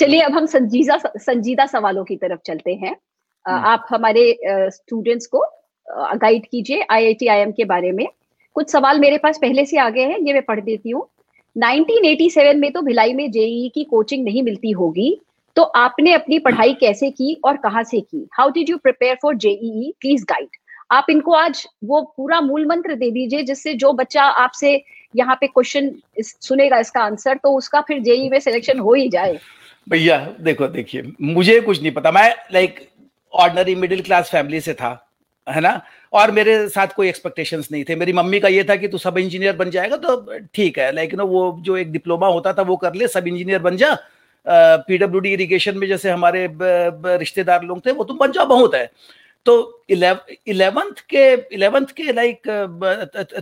चलिए अब हम संजीदा संजीदा सवालों की तरफ़ चलते हैं। हम्म। आप हमारे स्टूडेंट्स को गाइड कीजिए आईआईटीआईएम के बारे में। कुछ सवाल मेरे पास पहले से आ गए हैं ये मैं पढ़ देती हूँ। 1987 में तो भिलाई में जेई की कोचिंग नहीं मिलती होगी तो आपने अपनी पढ़ाई कैसे की और कहाँ से की? How did you prepare for JEE please guide आप इनको आज वो पूरा मूल मंत्र दे दीजिए जिससे जो बच्चा आपसे यहाँ पे क्वेश्चन सुनेगा इसका आंसर तो उसका फिर जेई में सिलेक्शन हो ही जाए। भैया, देखो, देखिए, मुझे कुछ नहीं पता। मैं like ordinary middle class family से था, है ना? और मेरे साथ कोई एक्सपेक्टेशंस नहीं थे। मेरी मम्मी का ये था कि तू सब इंजीनियर बन जाएगा तो ठीक है। लाइक नो वो जो एक डिप्लोमा होता था, वो कर ले, सब इंजीनियर बन जा। पीडब्ल्यू डी इरीगेशन में जैसे हमारे रिश्तेदार लोग थे, वो तुम बन जाओ बहुत है। तो इलेवेंथ के इलेवेंथ के like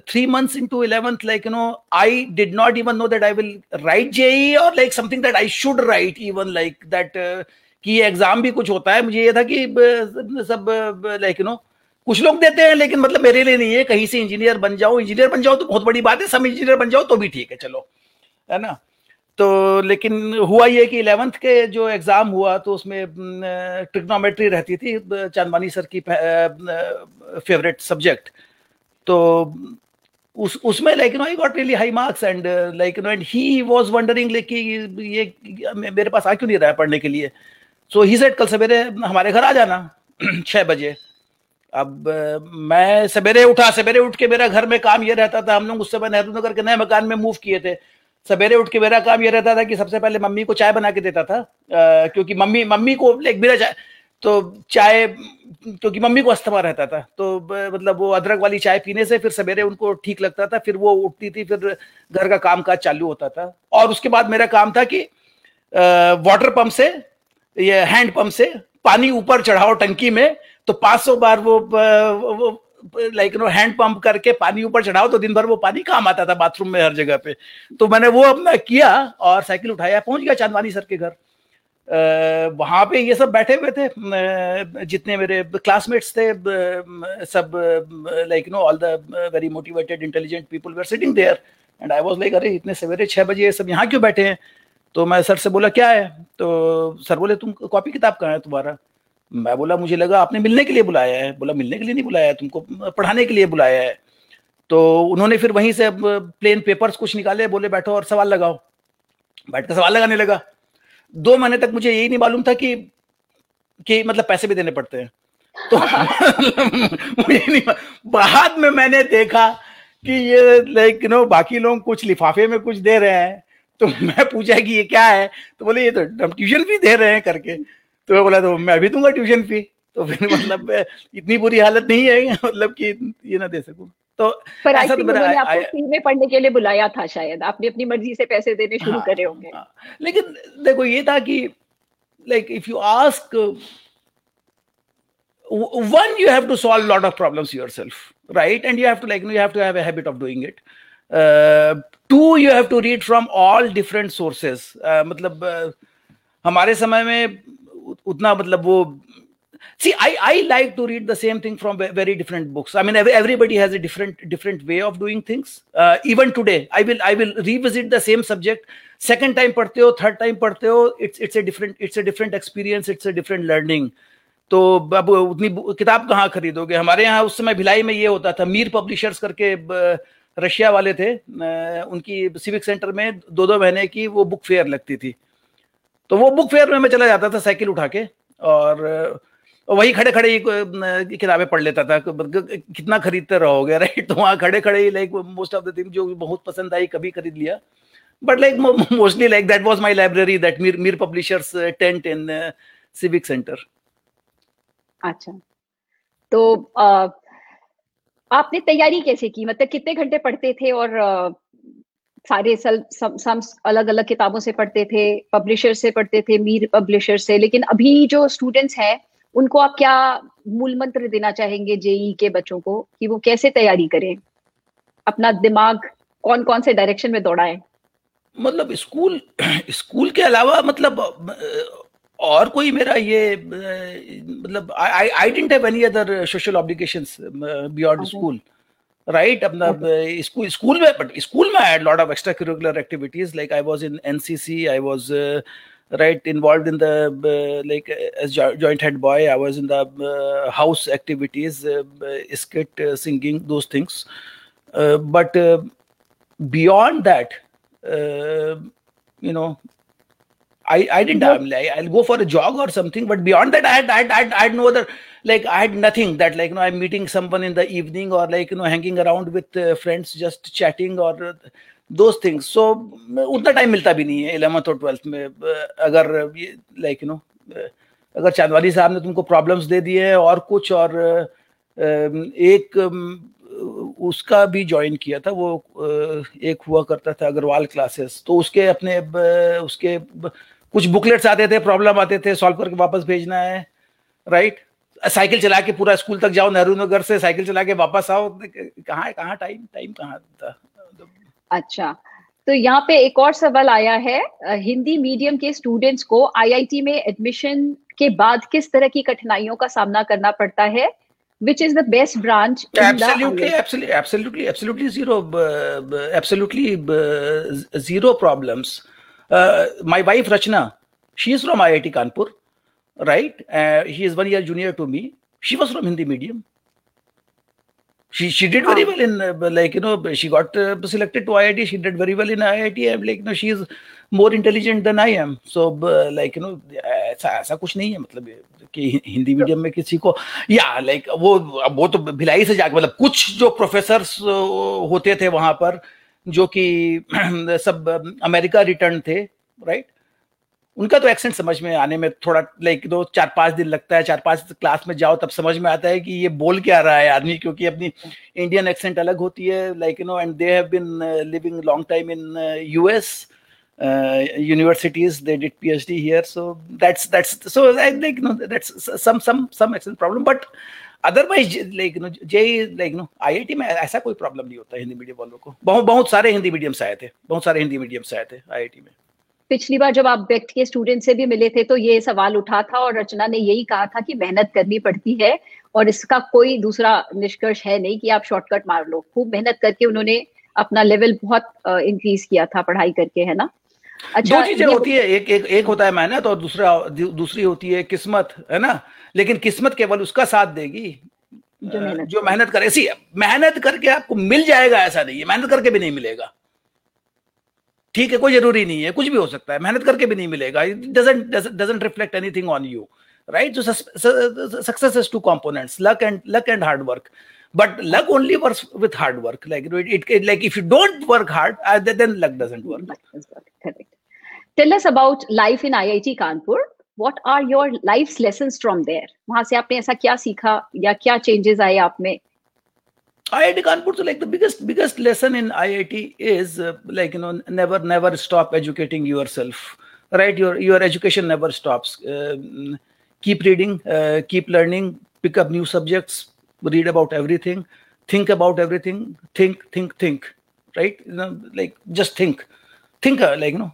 three months into eleventh like you know I did not even know that I will write JEE और like something that I should write even like that कि एग्ज़ाम भी कुछ होता है। मुझे ये था कि सब लाइक यू नो कुछ लोग देते हैं, लेकिन मतलब मेरे लिए नहीं है। कहीं से इंजीनियर बन जाओ इंजीनियर बन जाओ तो बहुत बड़ी बात है सब इंजीनियर बन जाओ तो भी ठीक है, चलो, है ना? तो लेकिन हुआ ये कि इलेवेंथ के जो एग्ज़ाम हुआ तो उसमें ट्रिग्नोमेट्री रहती थी चांदवानी सर की फेवरेट सब्जेक्ट। तो उस, उसमें like no I got really high marks and like no and he was wondering like कि ये मेरे पास आ क्यों नहीं रहा है पढ़ने के लिए? सो ही सेड कल सवेरे हमारे घर आ जाना छः बजे। अब मैं सवेरे उठा, सवेरे उठ के मेरा घर में काम ये रहता था, हम लोग उस समय नेहरू नगर के नए मकान में मूव किए थे। सवेरे उठ के मेरा काम ये रहता था कि सबसे पहले मम्मी को चाय बना के देता था आ, क्योंकि मम्मी मम्मी को एक बिना चाय तो चाय क्योंकि मम्मी को अस्थमा रहता था तो मतलब वो अदरक वाली चाय पीने से फिर सवेरे उनको ठीक लगता था फिर वो उठती थी फिर घर का काम काज चालू होता था। और उसके बाद मेरा काम था कि वाटर पंप से ये हैंड पंप से पानी ऊपर चढ़ाओ टंकी में तो 500 बार वो, वो लाइक नो हैंड पंप करके पानी ऊपर चढ़ाओ तो दिन भर वो पानी काम आता था बाथरूम में हर जगह पे। तो मैंने वो अपना किया और साइकिल उठाया। पहुँच गया चांदवानी सर के घर। वहाँ पे ये सब बैठे हुए थे। जितने मेरे क्लासमेट्स थे सब like no all the very motivated intelligent people were sitting there and I was like अरे, इतने सवेरे छह बजे सब यहाँ क्यों बैठे हैं? तो मैं सर से बोला, क्या है? तो सर बोले, तुम कॉपी किताब कहाँ है तुम्हारा? मैं बोला, मुझे लगा आपने मिलने के लिए बुलाया है। बोला, मिलने के लिए नहीं बुलाया है, तुमको पढ़ाने के लिए बुलाया है। तो उन्होंने फिर वहीं से प्लेन पेपर्स कुछ निकाले, बोले, बैठो और सवाल लगाओ। बैठ कर सवाल लगाने लगा। दो महीने तक मुझे यही नहीं मालूम था कि कि मतलब पैसे भी देने पड़ते हैं। तो मुझे नहीं बाद में मैंने देखा कि ये लाइक नो बाकी लोग कुछ लिफाफे में कुछ दे रहे हैं। तो मैं पूछा कि ये क्या है? तो बोले, ये तो ट्यूशन भी दे रहे हैं करके। तो मैं बोला तो मैं भी दूँगा ट्यूशन फ़ी? तो फिर मतलब इतनी बुरी हालत नहीं है मतलब कि ये ना दे सकूँ। तो ऐसा तो बता आपको फ़ी में पढ़ने के लिए बुलाया था शायद। आपने अपनी मर्ज़ी से पैसे देने शुरू हाँ, करे होंगे। हाँ। लेकिन देखो ये था कि like if you ask one you have to solve lot of problems yourself right and you have to like you have to have a habit of doing it two you have to read from all different sources मतलब uh, हमारे समय में उतना मतलब वो see I I like to read the same thing from very different books I mean everybody has different different way of doing things even today I will I will revisit the same subject second time पढ़ते हो third time पढ़ते हो it's it's a different it's a different experience it's a different learning तो अब उतनी किताब कहाँ खरीदोगे? हमारे यहाँ उस समय भिलाई में ये होता था, मीर पब्लिशर्स करके रशिया वाले थे उनकी सिविक सेंटर में दो दो महीने की वो बुक फेयर लगती थी। तो वो बुक फेयर में मैं चला जाता था साइकिल उठा के और वही खड़े खड़े ही किताबें पढ़ लेता था। कितना खरीदते रहोगे राइट तो वहाँ खड़े खड़े ही like most of the thing जो बहुत पसंद आई कभी खरीद लिया। But like mostly like that was my library that Mir Mir publishers tent in civic centre अच्छा। तो आ, आपने तैयारी कैसे की? मतलब कितने घंटे पढ़ते थे और सारे सल, सम, अलग अलग किताबों से पढ़ते थे पब्लिशर से पढ़ते थे मीर पब्लिशर से। लेकिन अभी जो स्टूडेंट्स हैं उनको आप क्या मूल मंत्र देना चाहेंगे जेई के बच्चों को कि वो कैसे तैयारी करें? अपना दिमाग कौन कौन से डायरेक्शन में दौड़ाए? मतलब स्कूल स्कूल के अलावा मतलब और कोई मेरा ये मतलब I I didn't have any other social obligations beyond school right okay. school school but school i had a lot of extracurricular activities like i was in ncc i was uh, right involved in the uh, like uh, as joint head boy i was in the uh, house activities uh, uh skit uh, singing those things but beyond that you know I, I didn't have, like, I'll go for a jog or something, but beyond that, I had, I had, I had, I had no other, like, I had nothing that, like, you know, I'm meeting someone in the evening or, like, you know, hanging around with uh, friends, just chatting or uh, those things. So, उतना time मिलता भी नहीं है eleventh और twelfth में अगर like you no अगर चांदवाली साहब ने तुमको प्रॉब्लम्स दे दिए और कुछ और एक उसका भी ज्वाइन किया था वो एक हुआ करता था अग्रवाल क्लासेस तो उसके अपने उसके कुछ बुकलेट्स आते थे प्रॉब्लम आते थे सॉल्व करके वापस भेजना है राइट साइकिल चला के पूरा स्कूल तक जाओ नेहरू नगर से साइकिल चला के वापस आओ। कहाँ कहाँ टाइम टाइम कहाँ था? अच्छा तो यहाँ पे एक और सवाल आया है हिंदी मीडियम के स्टूडेंट्स को आईआईटी में एडमिशन के बाद किस तरह की कठिनाइयों का सामना करना पड़ता है? Which is the best branch absolutely absolutely absolutely absolutely zero uh, absolutely uh, zero problems. Uh, my wife Rachna, she is from IIT Kanpur, right? Uh, he is one year junior to me. She was from Hindi medium. She she did very well in uh, like you know she got uh, selected to IIT. She did very well in IIT. I'm like you know she is more intelligent than I am. So uh, like you know ऐसा ऐसा कुछ नहीं है मतलब कि Hindi medium में किसी को या लाइक वो वो तो भिलाई से जाके मतलब कुछ जो प्रोफेसर्स होते थे वहाँ पर जो कि सब अमेरिका रिटर्न थे राइट उनका तो एक्सेंट समझ में आने में थोड़ा लाइक दो, चार, पाँच दिन लगता है, चार, पाँच क्लास में जाओ, तब समझ में आता है कि ये बोल क्या रहा है आदमी, क्योंकि अपनी इंडियन एक्सेंट अलग होती है like you know and they have been living long time in US universities. They did phd here, so that's that's, so, i, like, you know, that's some some some accent problem, but otherwise like no J like no IIT में ऐसा कोई problem नहीं होता Hindi medium वालों को। बहुत बहुत सारे हिंदी मीडियम से आए थे, बहुत सारे हिंदी मीडियम से आए थे आईआईटी में। पिछली बार जब आप व्यक्ति के स्टूडेंट से भी मिले थे तो ये सवाल उठा था और रचना ने यही कहा था कि मेहनत करनी पड़ती है और इसका कोई दूसरा निष्कर्ष है नहीं कि आप शॉर्टकट मार लो। खूब मेहनत करके उन्होंने अपना लेवल बहुत इंक्रीज किया था पढ़ाई करके, है ना? अच्छा दो चीज़ें होती है एक एक एक होता है मेहनत और दूसरा दूसरी होती है किस्मत है ना? लेकिन किस्मत केवल उसका साथ देगी जो मेहनत करे। सी मेहनत करके आपको मिल जाएगा ऐसा नहीं है। मेहनत करके भी नहीं मिलेगा। ठीक है कोई ज़रूरी नहीं है कुछ भी हो सकता है। मेहनत करके भी नहीं मिलेगा। Doesn't reflect anything on you right has two components luck and luck and hard work but luck only works with hard work like it, it, it like if you don't work hard uh, then luck doesn't work correct tell us about life in iit kanpur what are your life's lessons from there वहां से आपने ऐसा क्या सीखा या क्या changes आए आप में IIT Kanpur, so like the biggest biggest lesson in IIT is uh, like you know never never stop educating yourself, right? Your your education never stops. Uh, keep reading, uh, keep learning, pick up new subjects, read about everything, think about everything, think think think, right? You know, like just think, think uh, like you know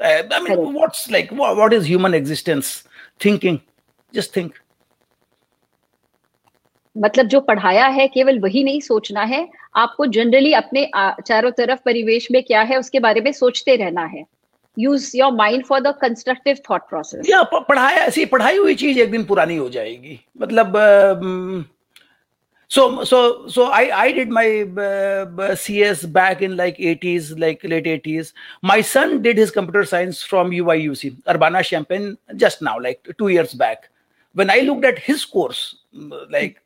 uh, I mean, Correct. what's like what, what is human existence? Thinking, just think. मतलब जो पढ़ाया है केवल वही नहीं सोचना है आपको जनरली अपने चारों तरफ़ परिवेश में क्या है उसके बारे में सोचते रहना है use your mind for the constructive thought process या पढ़ाया ऐसी पढ़ाई हुई चीज़ एक दिन पुरानी हो जाएगी मतलब so so so i i did my uh, cs back in like 80s like late 80s my son did his computer science from uiuc urbana champaign just now like 2 years back. When i looked at his course like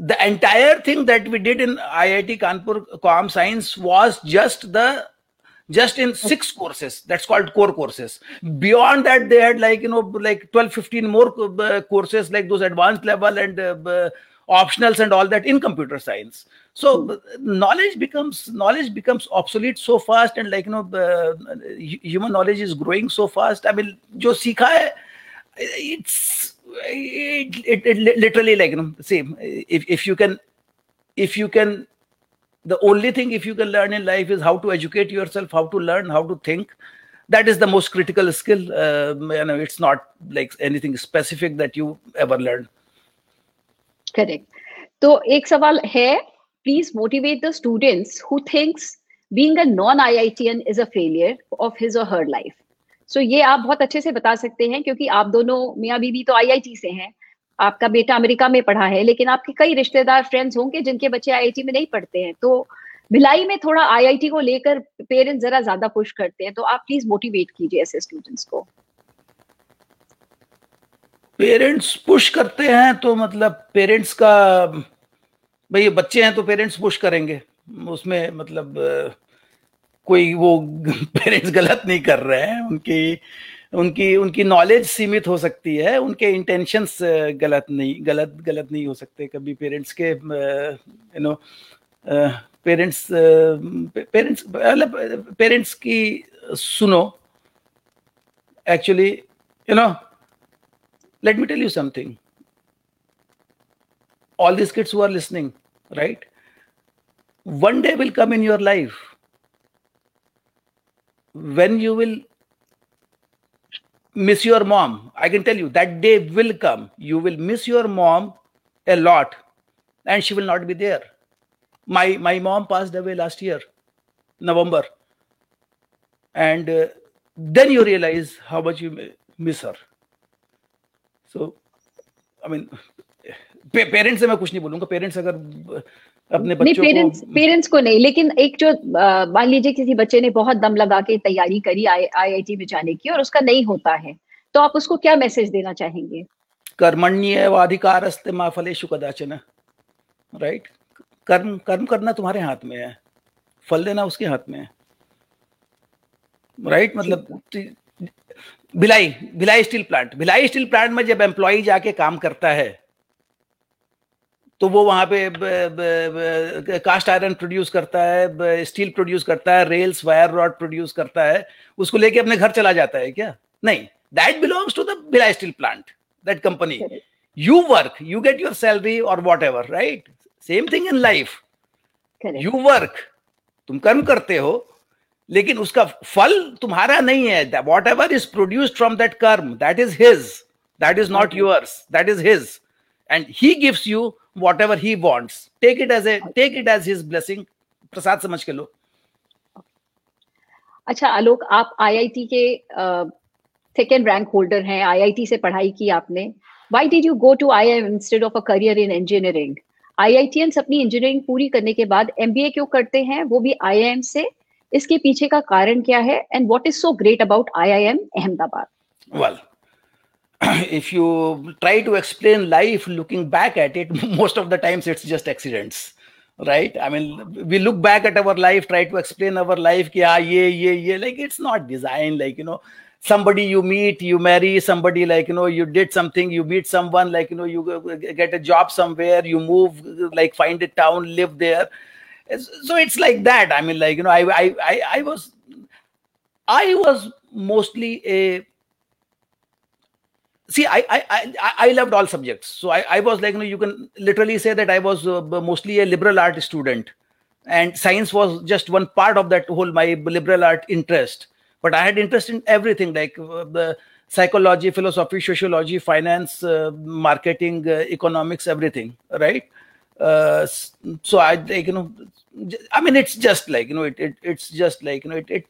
the entire thing that we did in iit kanpur com science was just the just in six courses that's called core courses. Beyond that they had like you know like 12 15 more uh, courses like those advanced level and uh, optionals and all that in computer science. So hmm. knowledge becomes knowledge becomes obsolete so fast and like you know uh, human knowledge is growing so fast. I mean jo sikha hai it's it, it, it literally like you know see if, if you can if you can the only thing if you can learn in life is how to educate yourself how to learn how to think that is the most critical skill uh, you know it's not like anything specific that you ever learn correct तो एक सवाल है please motivate the students who thinks being a non IITian is a failure of his or her life. so, ये आप बहुत अच्छे से बता सकते हैं क्योंकि आप दोनों मियाँ बीबी तो आईआईटी से हैं आपका बेटा अमेरिका में पढ़ा है, लेकिन आपके कई रिश्तेदार फ्रेंड्स होंगे जिनके बच्चे आईआईटी में नहीं पढ़ते हैं। तो भिलाई में थोड़ा आईआईटी को लेकर पेरेंट्स जरा ज़्यादा पुश करते हैं तो आप प्लीज़ मोटिवेट कीजिए ऐसे स्टूडेंट्स को। पेरेंट्स पुश करते हैं तो मतलब पेरेंट्स का, भाई बच्चे हैं तो पेरेंट्स पुश करेंगे। उसमें मतलब कोई वो पेरेंट्स गलत नहीं कर रहे हैं, उनकी उनकी उनकी नॉलेज सीमित हो सकती है, उनके इंटेंशंस गलत नहीं, गलत गलत नहीं हो सकते कभी पेरेंट्स के यू नो पेरेंट्स पेरेंट्स मतलब पेरेंट्स की सुनो। Actually you know let me tell you something all these kids who are listening, right? One day will come in your life when you will miss your mom. I can tell you that day will come. You will miss your mom a lot and she will not be there. My, my mom passed away last year, November. And uh, then you realize how much you miss her. So, I mean, parents से मैं कुछ नहीं बोलूंगा parents अगर अपने बच्चों parents को parents को नहीं लेकिन एक जो मान लीजिए किसी बच्चे ने बहुत दम लगा के तैयारी करी आईआईटी में जाने की और उसका नहीं होता है तो आप उसको क्या मैसेज देना चाहेंगे? कर्मण्य अधिकार माँ फलेशु कदाचन राइट कर्म कर्म करना तुम्हारे हाथ में है फल देना उसके हाथ में है राइट मतलब Bhilai Bhilai steel plant Bhilai steel plant में जब एम्प्लॉय जाके काम करता है तो वो वहाँ पे कास्ट आयरन प्रोड्यूस करता है स्टील प्रोड्यूस करता है रेल्स वायर रॉड प्रोड्यूस करता है उसको लेके अपने घर चला जाता है क्या? नहीं। That belongs to the Bhilai steel plant that company you work you get your salary और whatever right same thing in life you work तुम कर्म करते हो लेकिन उसका फल तुम्हारा नहीं है। Whatever is produced from that karma that is his that is not yours that is his and he gives you whatever he wants. Take it as a take it as his blessing. प्रसाद समझ के लो अच्छा आलोक आप IIT के second rank holder हैं। IIT से पढ़ाई की आपने। Why did you go to IIM instead of a career in engineering IITians अपनी इंजीनियरिंग पूरी करने के बाद एमबीए क्यों करते हैं? वो भी आईआईएम से। इसके पीछे का कारण क्या है? And what is so great about IIM Ahmedabad. Well if you try to explain life looking back at it most of the times it's just accidents right? I mean we look back at our life try to explain our life ki, ah, yeah yeah yeah like it's not designed like you know somebody you meet you marry somebody like you know you did something you meet someone like you know you get a job somewhere you move like find a town live there. So it's like that. I mean like you know i i i, I was i was mostly a see I, I i i loved all subjects. So i i was like you know you can literally say that i was uh, mostly a liberal art student. And science was just one part of that whole my liberal art interest. But i had interest in everything like uh, the psychology philosophy sociology finance uh, marketing uh, economics everything right? Uh, so i like you know i mean it's just like you know it, it it's just like you know it, it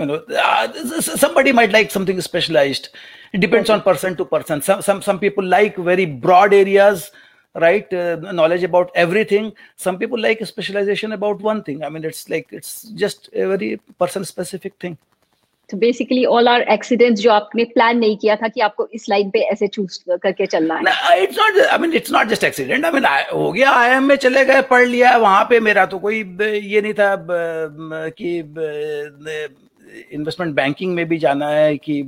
you know uh, somebody might like something specialized it depends okay. on person to person some some some people like very broad areas right uh, knowledge about everything some people like specialization about one thing i mean it's like it's just a very person specific thing तो basically all are accidents जो आपने plan नहीं किया था कि आपको इस line पे ऐसे चूज़ करके चलना है it's not I mean it's not just accident I mean हो गया आईएम में चले गए पढ़ लिया वहाँ पे मेरा तो कोई ये नहीं था कि इन्वेस्टमेंट बैंकिंग में भी जाना है कि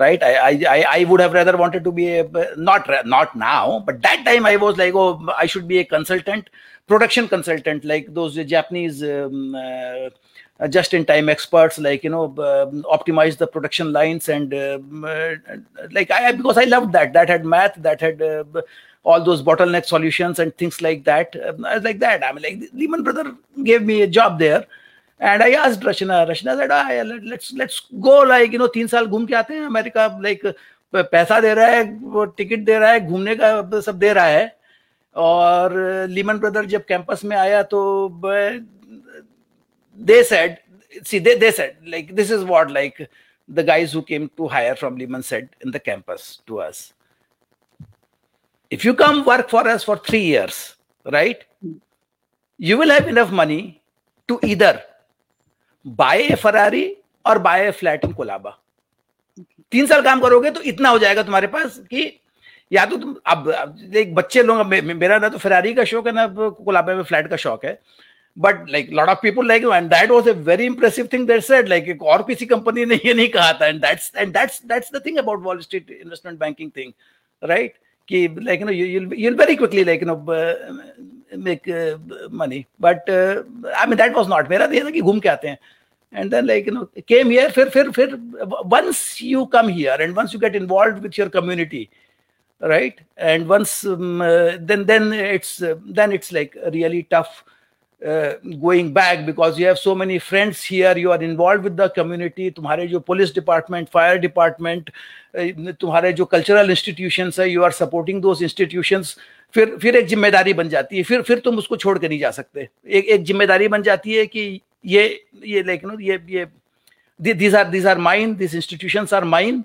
right I, I i would have rather wanted to be a not not now but that time i was like oh i should be a consultant production consultant like those japanese um, uh, just in time experts like you know uh, optimize the production lines and uh, like i because i loved that that had math that had all those bottleneck solutions and things like that i was like that i mean like lehman brother gave me a job there and I आज Rashna Rashna said I let's let's go like you know तीन साल घूम के आते हैं America like पैसा दे रहा है टिकट दे रहा है, घूमने का सब दे रहा है। और लिमन ब्रदर जब कैंपस में आया तो they said see they they said like this is what like the guys who came to hire from Lehman said in the campus to us if you come work for us for three years right you will have enough money to इधर a ferrari or buy a flat in colaba तीन साल काम करोगे तो इतना हो जाएगा तुम्हारे पास कि या तो तुम अब एक बच्चे लोग मेरा ना तो फरारी का शौक है ना कोलाबा में फ्लैट का शौक है। But like lot of people like and that was a very impressive thing that said like और किसी कंपनी ने ये नहीं कहा था। And that's and that's that's the thing about Wall Street investment banking thing right कि like no you very quickly like you know uh, make uh, money but uh, I mean that was not मेरा ये था कि घूम के आते हैं and then like you know came here फिर फिर फिर once you come here and once you get involved with your community right and once um, uh, then then it's uh, then it's like really tough uh, going back because you have so many friends here you are involved with the community तुम्हारे जो police department fire department तुम्हारे जो cultural institutions है you are supporting those institutions फिर फिर एक ज़िम्मेदारी बन जाती है, फिर फिर तुम उसको छोड़ के नहीं जा सकते। एक एक ज़िम्मेदारी बन जाती है कि ये ये लेकिन ये ये these are these are mine this institution are mine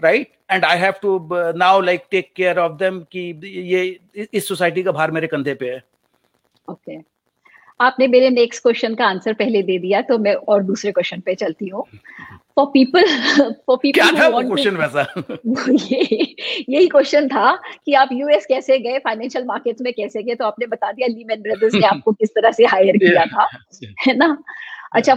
right and I have to now like take care of them कि ये, इस सोसाइटी का भार मेरे कंधे पे है। Okay okay. आपने मेरे नेक्स्ट क्वेश्चन का आंसर पहले दे दिया तो मैं और दूसरे क्वेश्चन पे चलती हूँ। फॉर पीपल फॉर पीपल क्या था क्वेश्चन वैसा? ये यही क्वेश्चन था कि आप यूएस कैसे गए फाइनेंशियल मार्केट में कैसे गए तो आपने बता दिया लीमैन ब्रदर्स ने आपको किस तरह से हायर किया था है ना? अच्छा